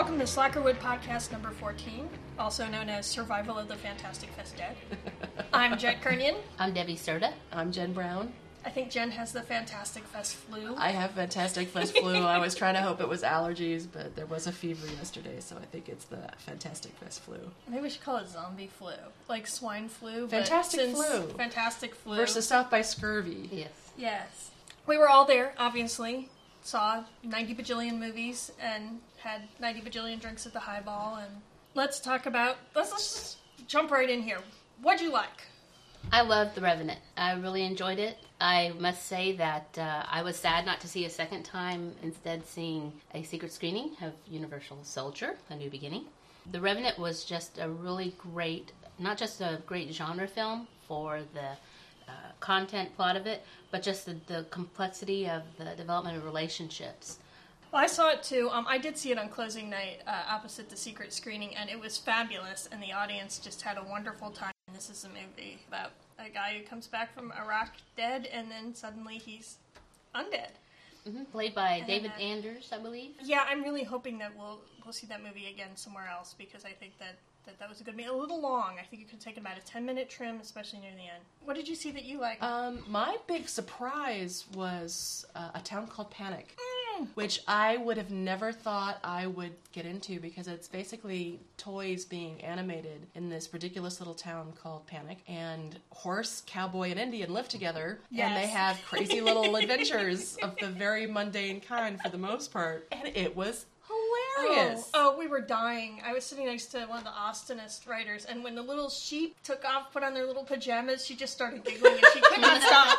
Welcome to Slackerwood Podcast number 14, also known as Survival of the Fantastic Fest Dead. I'm Jette Kernion. I'm Debbie Cerda. I'm Jen Brown. I think Jen has the Fantastic Fest flu. I have Fantastic Fest flu. I was trying to hope it was allergies, but there was a fever yesterday, so I think it's the Fantastic Fest flu. Maybe we should call it zombie flu, like swine flu. Fantastic since flu. Fantastic flu. Versus South by Scurvy. Yes. Yes. We were all there, obviously. Saw 90 bajillion movies and had 90 bajillion drinks at the highball. And let's talk about. Let's, let's just jump right in here. What'd you like? I loved The Revenant. I really enjoyed it. I must say that uh, I was sad not to see a second time, instead, seeing a secret screening of Universal Soldier, A New Beginning. The Revenant was just a really great, not just a great genre film for the uh, content plot of it, but just the, the complexity of the development of relationships. Well, I saw it too. Um, I did see it on closing night uh, opposite the secret screening, and it was fabulous, and the audience just had a wonderful time. And This is a movie about a guy who comes back from Iraq dead, and then suddenly he's undead. hmm Played by David uh, Anders, I believe. Yeah, I'm really hoping that we'll we'll see that movie again somewhere else because I think that that, that was a good movie. A little long. I think it could take about a 10 minute trim, especially near the end. What did you see that you liked? Um, my big surprise was uh, a town called Panic, Mm. Which I would have never thought I would get into because it's basically toys being animated in this ridiculous little town called Panic, and horse, cowboy, and Indian live together, and they have crazy little adventures of the very mundane kind for the most part, and it was hilarious. Oh, oh, we were dying. I was sitting next to one of the Austinist writers, and when the little sheep took off, put on their little pajamas, she just started giggling and she could not stop.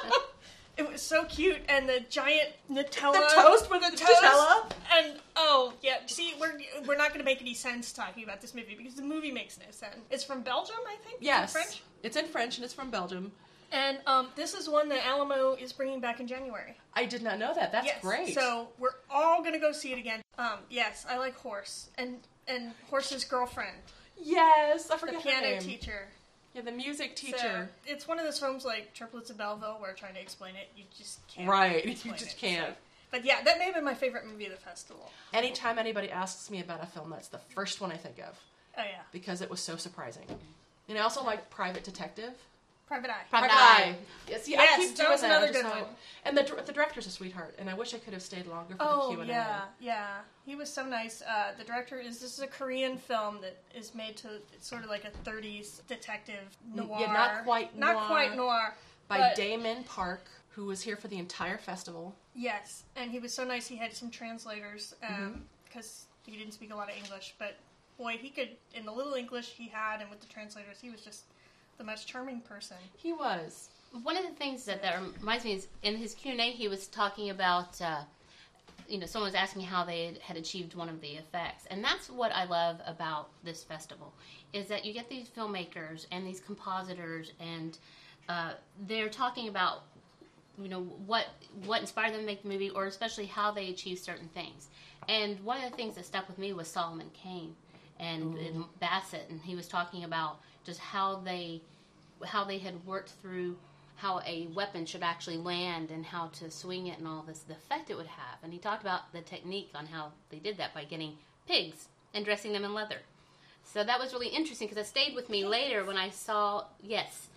It was so cute, and the giant Nutella, The toast with the the toast, Nutella? and oh yeah. See, we're we're not going to make any sense talking about this movie because the movie makes no sense. It's from Belgium, I think. Is it Yes, French. it's in French and it's from Belgium. And um, this is one that Alamo is bringing back in January. I did not know that. That's yes. great. So we're all gonna go see it again. Um, yes, I like Horse and and Horse's girlfriend, yes, I the forget her piano name. teacher. Yeah, the music So, teacher. it's one of those films like Triplets of Belleville where trying to explain it, you just can't. Right, you just it. can't. But yeah, that may have been my favorite movie of the festival. Anytime anybody asks me about a film, that's the first one I think of Oh yeah, because it was so surprising. And I also like Private Detective. Private Eye. Private Eye. Yes, Yes, I keep doing was that. another good one. And the the director's a sweetheart, and I wish I could have stayed longer for the Oh Q and yeah, yeah. He was so nice. Uh, the director is this is a Korean film that is made to it's sort of like a 30s detective noir. yeah, not quite Not noir. quite noir. by but- Dae-min Park, who was here for the entire festival. Yes, and he was so nice. He had some translators because Mm-hmm. he didn't speak a lot of English, but boy, he could in the little English he had, and with the translators, he was just the most charming person. He was. One of the things that that reminds me is in his Q and A, he was talking about, uh, you know, someone was asking how they had, had achieved one of the effects, and that's what I love about this festival is that you get these filmmakers and these compositors, and uh, they're talking about, you know, what what inspired them to make the movie, or especially how they achieved certain things. And one of the things that stuck with me was Solomon Kane and, and Bassett, and he was talking about just how they how they had worked through how a weapon should actually land and how to swing it and all this the effect it would have. And he talked about the technique on how they did that by getting pigs and dressing them in leather. So that was really interesting because it stayed with me later when i saw yes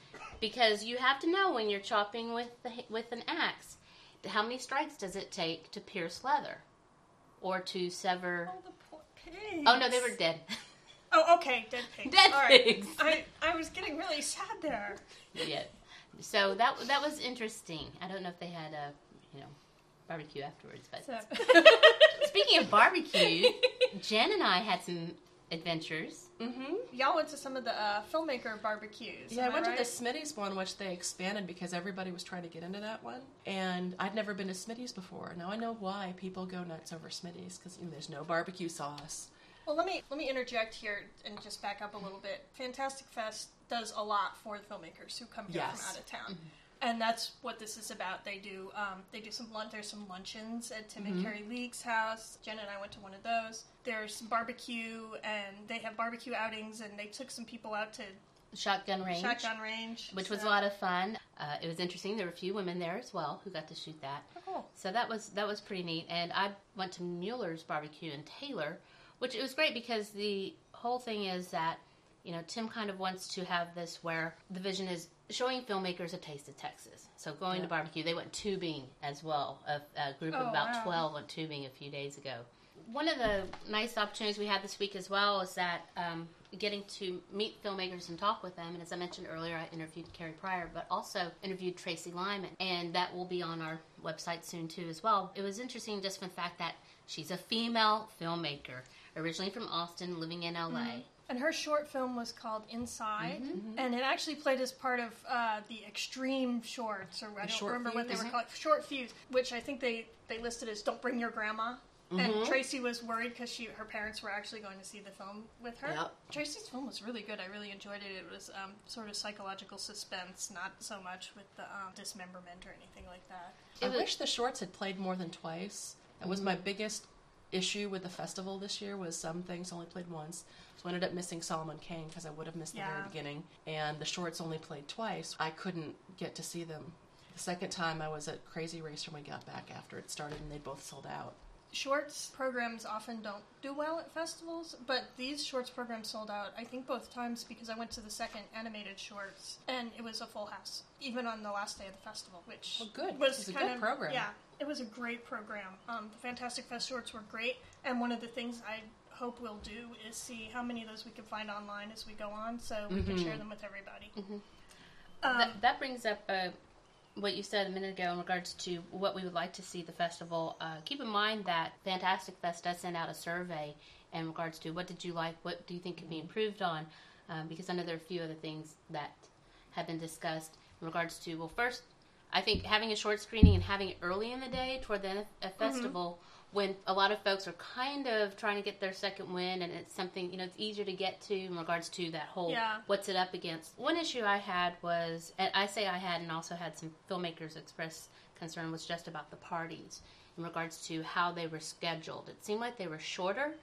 because you have to know when you're chopping with the, with an axe how many strikes does it take to pierce leather or to sever Oh, the poor pigs. oh no they were dead Oh, okay, dead pigs. Dead All right. pigs. I I was getting really sad there. yeah. So that that was interesting. I don't know if they had a you know barbecue afterwards, but So. speaking of barbecue, Jen and I had some adventures. Mm-hmm. Y'all went to some of the uh, filmmaker barbecues. Yeah, I went right? to the Smitty's one, which they expanded because everybody was trying to get into that one. And I'd never been to Smitty's before. Now I know why people go nuts over Smitty's because you know, there's no barbecue sauce. Well, let me let me interject here and just back up a little bit. Fantastic Fest does a lot for the filmmakers who come here Yes. from out of town, and that's what this is about. They do um, they do some lunch. There's some luncheons at Tim and Karrie League's house. Jen and I went to one of those. There's some barbecue, and they have barbecue outings, and they took some people out to Shotgun range, shotgun range, which was a lot of fun. Uh, it was interesting. There were a few women there as well who got to shoot that. Oh, cool. So that was that was pretty neat. And I went to Mueller's barbecue in Taylor, which it was great because the whole thing is that you know Tim kind of wants to have this where the vision is showing filmmakers a taste of Texas. So going to barbecue, they went tubing as well. A, a group of Oh, about wow. twelve went tubing a few days ago. One of the nice opportunities we had this week as well is that um, getting to meet filmmakers and talk with them. And as I mentioned earlier, I interviewed Kerry Prior, but also interviewed Tracy Lyman, and that will be on our website soon too as well. It was interesting just from the fact that she's a female filmmaker, originally from Austin, living in LA. And her short film was called Inside, Mm-hmm. and it actually played as part of uh, the Extreme Shorts, or I don't Short remember what they were called, Short Fuse, which I think they, they listed as "Don't Bring Your Grandma." Mm-hmm. And Tracy was worried because she her parents were actually going to see the film with her. Yep. Tracy's film was really good. I really enjoyed it. It was um, sort of psychological suspense, not so much with the um, dismemberment or anything like that. I was- wish the shorts had played more than twice. That was my biggest issue with the festival this year was some things only played once. So I ended up missing Solomon Kane because I would have missed the very beginning. And the shorts only played twice. I couldn't get to see them. The second time I was at Crazy Racer when we got back after it started and they both sold out. Shorts programs often don't do well at festivals, but these shorts programs sold out, I think, both times because I went to the second animated shorts and it was a full house, even on the last day of the festival, which Well, good. was It's a kind good of program. Yeah, it was a great program. Um, the Fantastic Fest shorts were great, and one of the things I hope we'll do is see how many of those we can find online as we go on, so we can share them with everybody. Um, that, that brings up uh, what you said a minute ago in regards to what we would like to see the festival. Uh, keep in mind that Fantastic Fest does send out a survey in regards to what did you like, what do you think could be improved on, um, because I know there are a few other things that have been discussed in regards to, well, first, I think having a short screening and having it early in the day toward the end of a festival when a lot of folks are kind of trying to get their second win and it's something, you know, it's easier to get to in regards to that whole Yeah. what's it up against. One issue I had was, and I say I had, and also had some filmmakers express concern, was just about the parties in regards to how they were scheduled. It seemed like they were shorter,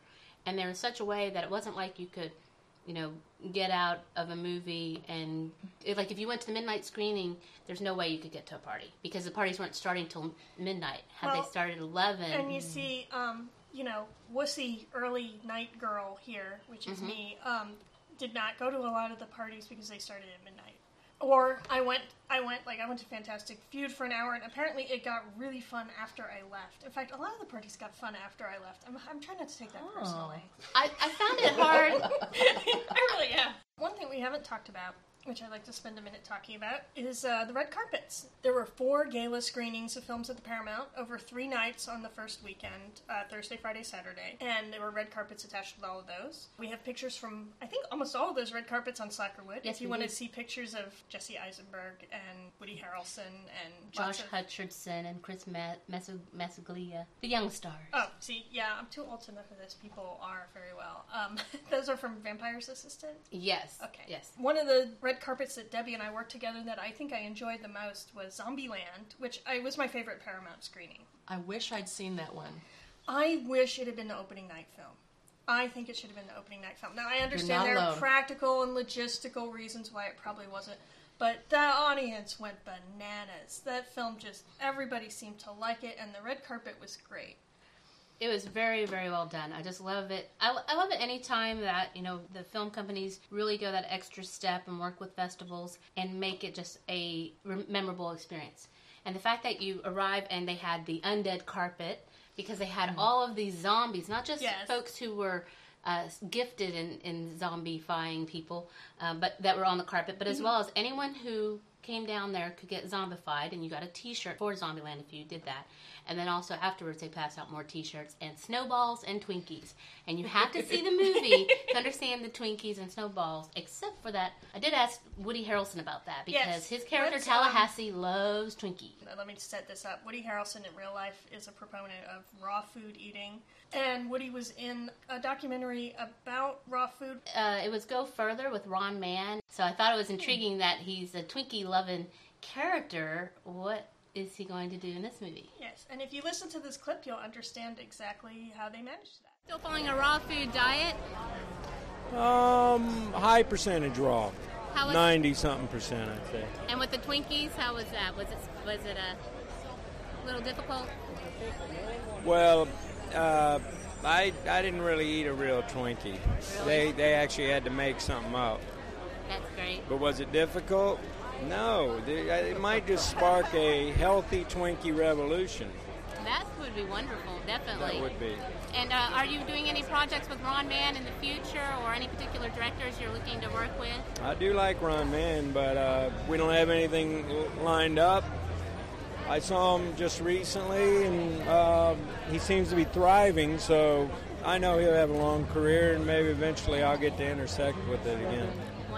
and they were in such a way that it wasn't like you could, you know, get out of a movie and like if you went to the midnight screening, there's no way you could get to a party because the parties weren't starting till midnight. Had Well, they started at eleven, And you see, um, you know, wussy early night girl here, which is me, um, did not go to a lot of the parties because they started at midnight. Or I went, I went like I went to Fantastic Feud for an hour, and apparently it got really fun after I left. In fact, a lot of the parties got fun after I left. I'm, I'm trying not to take that personally. Oh. I, I found it hard. I really am. One thing we haven't talked about, which I'd like to spend a minute talking about, is uh, the red carpets. There were four gala screenings of films at the Paramount over three nights on the first weekend uh, Thursday, Friday, Saturday. And there were red carpets attached with all of those. We have pictures from, I think, almost all of those red carpets on Slackerwood. Yes, if you want to see pictures of Jesse Eisenberg and Woody Harrelson and Josh of- Hutcherson and Chris Ma- Mas- the young stars. Oh, see, yeah, I'm too old to know who those people are very well. Um, those are from Vampire's Assistant. Yes. Okay. Yes. One of the red carpets that Debbie and I worked together that I think I enjoyed the most was Zombieland, which I was my favorite Paramount screening. I wish I'd seen that one. I wish it had been the opening night film. I think it should have been the opening night film. Now I understand there are practical and logistical reasons why it probably wasn't, but the audience went bananas. That film just everybody seemed to like it, and the red carpet was great. It was very, very well done. I just love it. I, I love it anytime that, you know, the film companies really go that extra step and work with festivals and make it just a memorable experience. And the fact that you arrive and they had the undead carpet because they had all of these zombies, not just Yes. folks who were uh, gifted in, in zombifying people, uh, but that were on the carpet, but as well as anyone who came down there could get zombified, and you got a T-shirt for Zombieland if you did that. And then also afterwards, they passed out more T-shirts and snowballs and Twinkies. And you have to see the movie to understand the Twinkies and snowballs. Except for that, I did ask Woody Harrelson about that because Yes. his character Let's, um, Tallahassee loves Twinkies. Now, Let me set this up. Woody Harrelson in real life is a proponent of raw food eating, and Woody was in a documentary about raw food. uh, it was Go Further with Ron Mann. So I thought it was intriguing that he's a Twinkie loving character. What is he going to do in this movie? Yes, and if you listen to this clip, you'll understand exactly how they managed that. Still following a raw food diet? Um, high percentage raw. How was- Ninety something percent, I'd say. And with the Twinkies, how was that? Was it was it a little difficult? Well, uh, I, I didn't really eat a real Twinkie. They they actually had to make something up. But was it difficult? No. It might just spark a healthy Twinkie revolution. That would be wonderful, definitely. That would be. And uh, are you doing any projects with Ron Mann in the future, or any particular directors you're looking to work with? I do like Ron Mann, but uh, we don't have anything lined up. I saw him just recently, and uh, he seems to be thriving. So I know he'll have a long career, and maybe eventually I'll get to intersect with it again.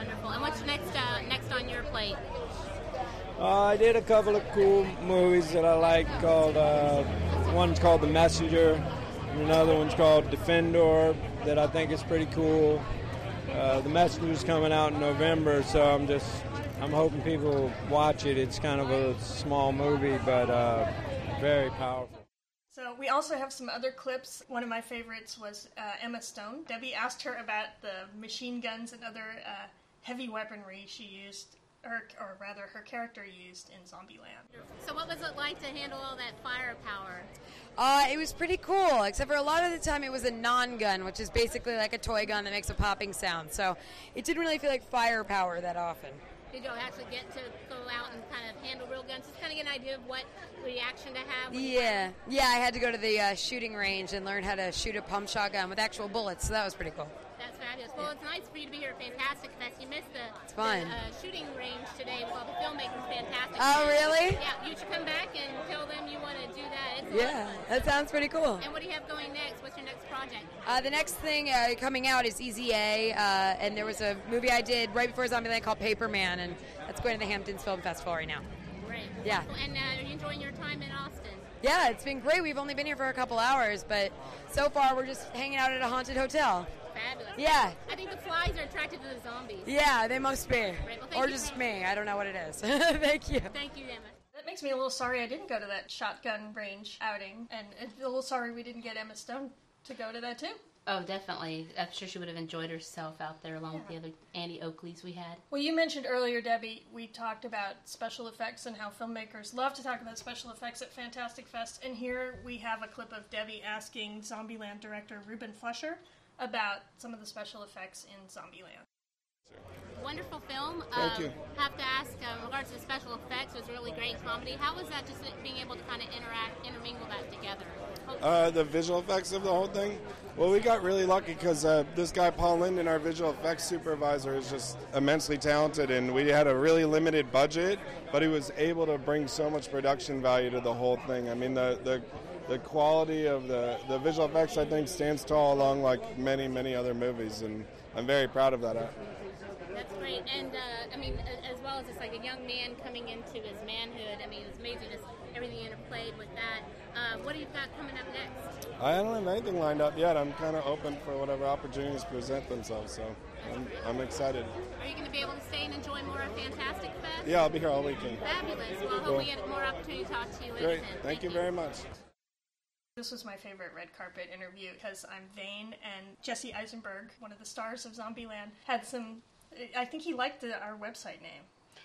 Wonderful. And what's next uh, next on your plate? Uh, I did a couple of cool movies that I like. Called uh, one's called The Messenger, and another one's called Defendor that I think is pretty cool. Uh, the Messenger's coming out in November, so I'm just I'm hoping people watch it. It's kind of a small movie, but uh, very powerful. So we also have some other clips. One of my favorites was uh, Emma Stone. Debbie asked her about the machine guns and other uh, heavy weaponry she used, or, or rather, her character used in Zombieland. So, what was it like to handle all that firepower? Uh, it was pretty cool, except for a lot of the time it was a non-gun, which is basically like a toy gun that makes a popping sound. So it didn't really feel like firepower that often. Did you actually get to go out and kind of handle real guns? Just kind of get an idea of what reaction to have. when you Yeah, yeah. I had to go to the uh, shooting range and learn how to shoot a pump shotgun with actual bullets. So that was pretty cool. Fabulous. Well, it's nice for you to be here at Fantastic Fest. You missed the, It's fine. the uh, shooting range today with all the filmmakers. Fantastic. Oh, Fest. really? Yeah, you should come back and tell them you want to do that. It's a lot of Yeah, that sounds pretty cool. And what do you have going next? What's your next project? Uh, the next thing uh, coming out is Easy A, uh, and there was a movie I did right before Zombieland called Paperman, and that's going to the Hamptons Film Festival right now. Great. Yeah. And uh, are you enjoying your time in Austin? Yeah, it's been great. We've only been here for a couple hours, but so far we're just hanging out at a haunted hotel. Fabulous. Yeah. I think the flies are attracted to the zombies. Yeah, they must be. well, or you just so- me. I don't know what it is. Thank you. Thank you, Emma. That makes me a little sorry I didn't go to that shotgun range outing, and a little sorry we didn't get Emma Stone to go to that too. Oh, definitely. I'm sure she would have enjoyed herself out there along with the other Annie Oakleys we had. Well, you mentioned earlier, Debbie, we talked about special effects and how filmmakers love to talk about special effects at Fantastic Fest. And here we have a clip of Debbie asking Zombieland director Ruben Fleischer about some of the special effects in Zombieland. Wonderful film. Thank um, you. Have to ask, uh, in regards to the special effects, it was really great comedy. How was that just being able to kind of interact, intermingle that together? Uh, the visual effects of the whole thing. Well, we got really lucky because uh, this guy Paul Linden, our visual effects supervisor, is just immensely talented, and we had a really limited budget, but he was able to bring so much production value to the whole thing. I mean, the the, the quality of the, the visual effects, I think, stands tall along like many many other movies, and I'm very proud of that. That's great. And, uh, I mean, as well as just like a young man coming into his manhood, I mean, it's amazing just everything you interplayed with that. Uh, what do you got coming up next? I don't have anything lined up yet. I'm kind of open for whatever opportunities present themselves, so I'm, I'm excited. Are you going to be able to stay and enjoy more of Fantastic Fest? Yeah, I'll be here all weekend. Fabulous. Well, I hope Cool. we get more opportunity to talk to you. Great. soon. Thank you very much. This was my favorite red carpet interview because I'm vain, and Jesse Eisenberg, one of the stars of Zombieland, had some. I think he liked the, our website name.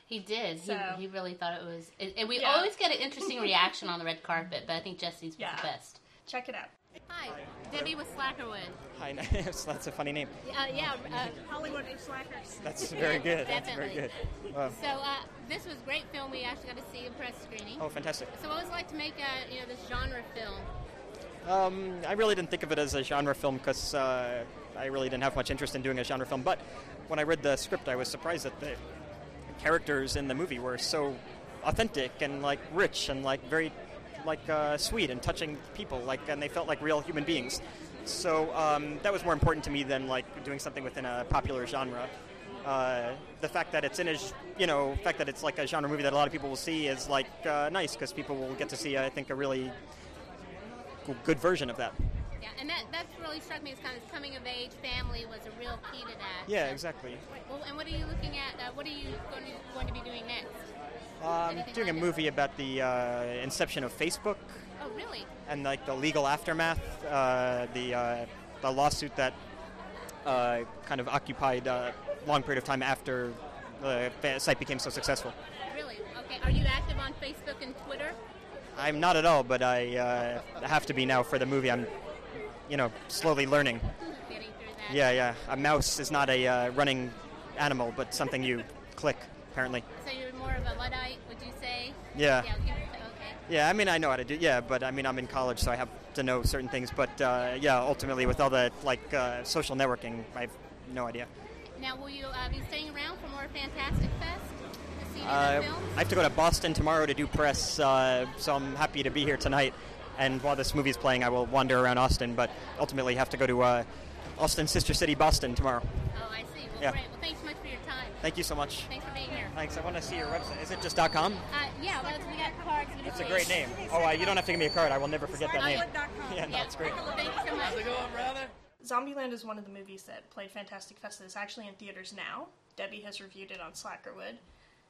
He did. So- he, he really thought it was. And and we Yeah. always get an interesting reaction on the red carpet, but I think Jesse's was Yeah. the best. Check it out. Hi, Debbie with Slackerwood. Hi. That's a funny name. Uh, yeah, uh, Hollywood and Slackers. That's very good. That's very good. Wow. so uh, this was a great film. We actually got to see a press screening. Oh, fantastic. So what was it like to make a you know this genre film? Um, I really didn't think of it as a genre film because uh, I really didn't have much interest in doing a genre film. But when I read the script, I was surprised that the characters in the movie were so authentic and like rich and like very like uh, sweet and touching people. Like, and they felt like real human beings. So um, that was more important to me than like doing something within a popular genre. Uh, the fact that it's in a, you know, fact that it's like a genre movie that a lot of people will see is like uh, nice because people will get to see, I think, a really good version of that. Yeah, and that that really struck me as kind of coming of age family was a real key to that. Yeah, So- exactly. Well, and what are you looking at? Uh, what are you going to, going to be doing next? Um, doing a like it? movie about the uh, inception of Facebook Oh, really? and like the legal aftermath, uh, the uh, the lawsuit that uh, kind of occupied a long period of time after the site became so successful. Really? Okay. Are you active on Facebook and Twitter? I'm not at all, but I uh, have to be now for the movie. I'm you know, slowly learning. Getting through that. Yeah, yeah. A mouse is not a uh, running animal, but something you click, apparently. So you're more of a Luddite, would you say? Yeah. Yeah. Okay. Yeah, I mean, I know how to do. Yeah, but I mean, I'm in college, so I have to know certain things. But uh, yeah, ultimately, with all the like uh, social networking, I have no idea. Now, will you uh, be staying around for more Fantastic Fest to see any Uh, of the films? I have to go to Boston tomorrow to do press, uh, so I'm happy to be here tonight. And while this movie's playing, I will wander around Austin, but ultimately have to go to uh, Austin, sister city, Boston tomorrow. Oh, I see. Well, Yeah. great. Well, thanks so much for your time. Thank you so much. Thanks for being here. Thanks. I want to see your website. Is it just .com? Uh, yeah, that's, we got cards. for the That's a great name. Oh, uh, you don't have to give me a card. I will never forget that name. Starwood.com. Yeah, no, it's great. Thank you so much. How's it going, brother? Zombieland is one of the movies that played Fantastic Fest that is actually in theaters now. Debbie has reviewed it on Slackerwood,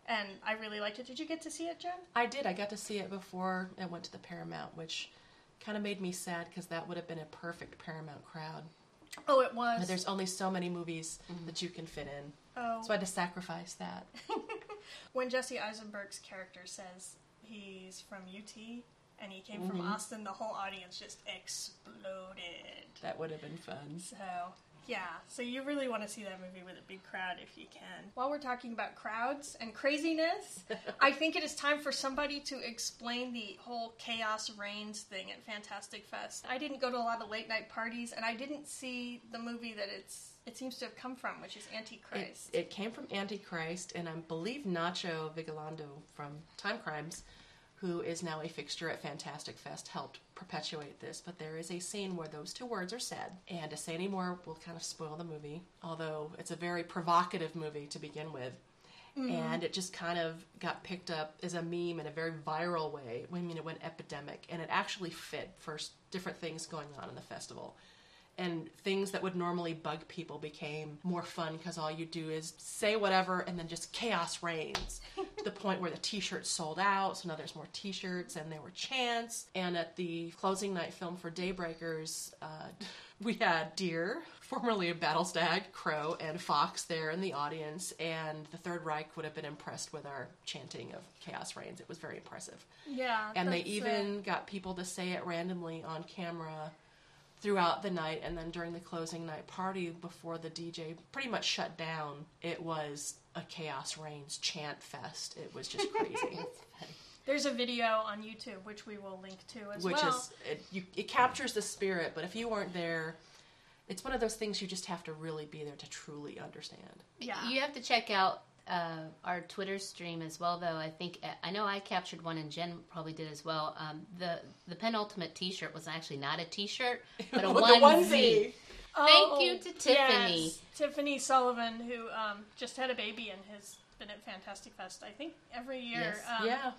and I really liked it. Did you get to see it, Jen? I did. I got to see it before it went to the Paramount, which kind of made me sad because that would have been a perfect Paramount crowd. Oh, it was. But there's only so many movies mm-hmm. that you can fit in, oh. so I had to sacrifice that. when Jesse Eisenberg's character says he's from UT and he came from mm-hmm. Austin, the whole audience just exploded. That would have been fun. So, yeah, so you really want to see that movie with a big crowd if you can. While we're talking about crowds and craziness, I think it is time for somebody to explain the whole Chaos Reigns thing at Fantastic Fest. I didn't go to a lot of late night parties, and I didn't see the movie that it's it seems to have come from, which is Antichrist. it came from Antichrist, and I believe Nacho Vigalondo from Time Crimes, who is now a fixture at Fantastic Fest, helped perpetuate this. But there is a scene where those two words are said, and to say any more will kind of spoil the movie. Although it's a very provocative movie to begin with, mm-hmm. and it just kind of got picked up as a meme in a very viral way. I mean, it went epidemic, and it actually fit for different things going on in the festival and things that would normally bug people became more fun because all you do is say whatever and then just chaos reigns. To the point where the t-shirts sold out so now there's more t-shirts and there were chants. And at the closing night film for daybreakers uh, we had deer formerly a battle stag crow and fox there in the audience. And the third reich would have been impressed with our chanting of chaos reigns. It was very impressive. Yeah, and they even got people to say it randomly on camera throughout the night and then during the closing night party before the DJ pretty much shut down it was a chaos reigns chant fest it was just crazy There's a video on YouTube which we will link to as well. which well. is it, you, it captures the spirit but if you weren't there it's one of those things you just have to really be there to truly understand yeah. You have to check out uh, our Twitter stream as well, though. I think I know I captured one, and Jen probably did as well. Um, the the penultimate T-shirt was actually not a T-shirt, but a onesie. Thank Oh, you to Tiffany. yes. Tiffany Sullivan, who um, just had a baby and has been at Fantastic Fest, I think, every year. Yes. Um, yeah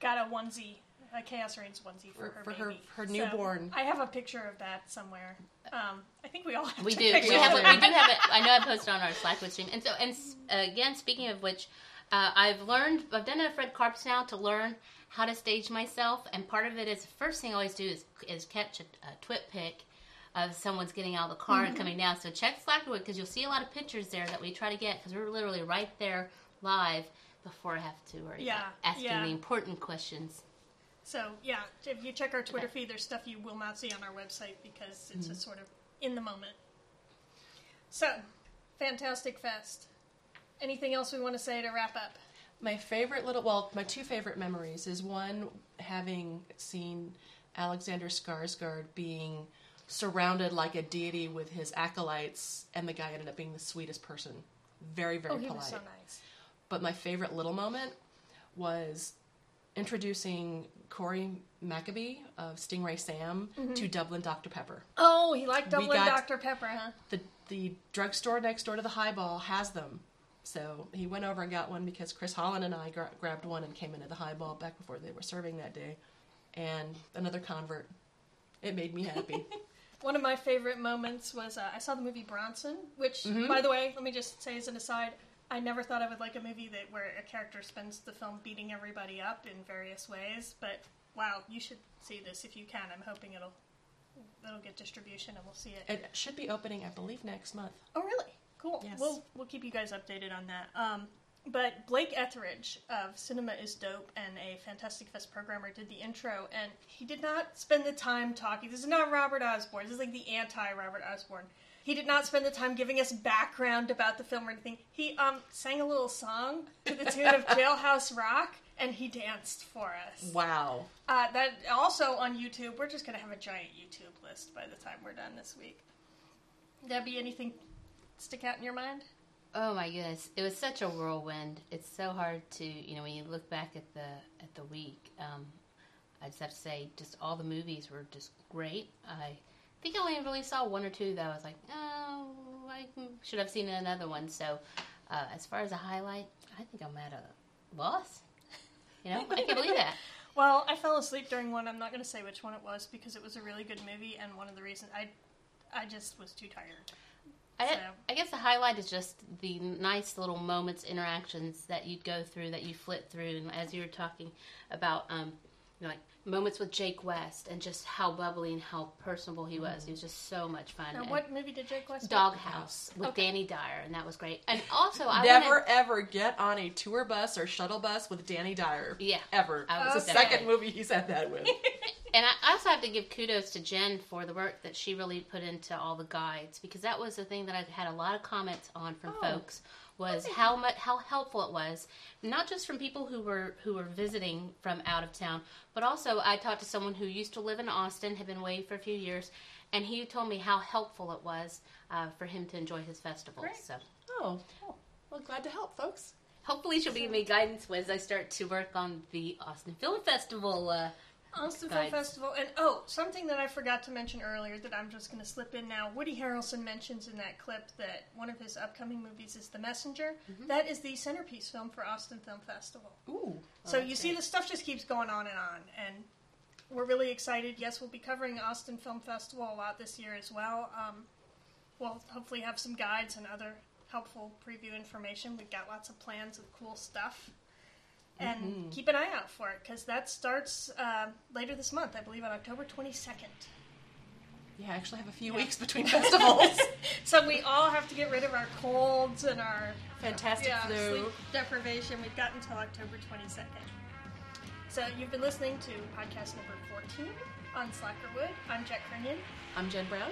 Got a onesie, a Chaos Reigns onesie for, For- her for her- baby. her So, newborn. I have a picture of that somewhere. Um, I think we all have We do. We have. of We do have it. I know I posted on our Slackwood stream, and so and s- again, speaking of which, uh, I've learned. I've done enough red carpets now to learn how to stage myself, and part of it is the first thing I always do is is catch a, a twit pic of someone's getting out of the car Mm-hmm. and coming down. So check Slackwood because you'll see a lot of pictures there that we try to get because we're literally right there live before I have to worry Yeah, about asking yeah. the important questions. So yeah, if you check our Twitter feed, there's stuff you will not see on our website because it's Mm-hmm. a sort of in the moment. So, Fantastic Fest. Anything else we want to say to wrap up? My favorite little, well, my two favorite memories is one having seen Alexander Skarsgård being surrounded like a deity with his acolytes, and the guy ended up being the sweetest person. Very, very oh, he polite. was so nice. But my favorite little moment was introducing Cory McAbee of Stingray Sam Mm-hmm. to Dublin Dr. Pepper. Oh, he liked Dublin Dr. Pepper, huh? The the drugstore next door to the Highball has them. So he went over and got one because Chris Holland and I gra- grabbed one and came into the Highball back before they were serving that day. And another convert. It made me happy. One of my favorite moments was uh, I saw the movie Bronson, which, Mm-hmm. by the way, let me just say as an aside, I never thought I would like a movie that where a character spends the film beating everybody up in various ways. But wow, you should see this if you can. I'm hoping it'll it'll get distribution and we'll see it. it should be opening, I believe, next month. Oh, really? Cool. Yes. We'll we'll keep you guys updated on that. Um, but Blake Etheridge of Cinema is Dope and a Fantastic Fest programmer did the intro, and he did not spend the time talking. This is not Robert Osborne. This is like the anti Robert Osborne. He did not spend the time giving us background about the film or anything. He um, sang a little song to the tune of Jailhouse Rock, and he danced for us. Wow. Uh, that also on YouTube. We're just gonna have a giant YouTube list by the time we're done this week. Debbie, anything stick out in your mind? Oh my goodness, it was such a whirlwind. It's so hard to, you know, when you look back at the at the week. Um, I just have to say, just all the movies were just great. I think I only really saw one or two that I was like, oh, I should have seen another one. So, uh, as far as a highlight, I think I'm at a loss. You know, I can't believe that. Well, I fell asleep during one. I'm not going to say which one it was because it was a really good movie, and one of the reasons I, I just was too tired. I, So- I guess the highlight is just the nice little moments, interactions that you'd go through, that you flit through, and as you were talking about, um, you know, like moments with Jake West and just how bubbly and how personable he was. He was just so much fun. Now, And what movie did Jake West? do? Doghouse with Okay. Danny Dyer, and that was great. And also, I Never wanna, ever get on a tour bus or shuttle bus with Danny Dyer. Yeah. Ever. I It's was the second movie he's had that with. And I also have to give kudos to Jen for the work that she really put into all the guides because that was the thing that I had a lot of comments on from Oh. folks was how much how helpful it was not just from people who were who were visiting from out of town but also I talked to someone who used to live in Austin had been away for a few years and he told me how helpful it was uh, for him to enjoy his festival Great. so Oh. Well, glad to help, folks. hopefully she'll be give me guidance as I start to work on the Austin Film Festival uh, Austin Film Festival, and oh, something that I forgot to mention earlier that I'm just going to slip in now. Woody Harrelson mentions in that clip that one of his upcoming movies is The Messenger. Mm-hmm. That is the centerpiece film for Austin Film Festival. Ooh. So you see, the stuff just keeps going on and on, and we're really excited. Yes, we'll be covering Austin Film Festival a lot this year as well. Um, we'll hopefully have some guides and other helpful preview information. We've got lots of plans of cool stuff. And keep an eye out for it because that starts uh, later this month, I believe, on October 22nd. Yeah, I actually have a few weeks between festivals. So we all have to get rid of our colds and our Fantastic yeah, flu. sleep deprivation. We've got until October 22nd. So you've been listening to podcast number 14 on Slackerwood. I'm Jette Kernion. I'm Jen Brown.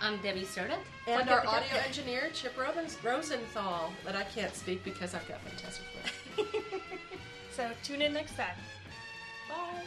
I'm Debbie Cerda And Fuck our audio gut. engineer, Chip Robins- Rosenthal. But I can't speak because I've got fantastic flu. So tune in next time. Bye.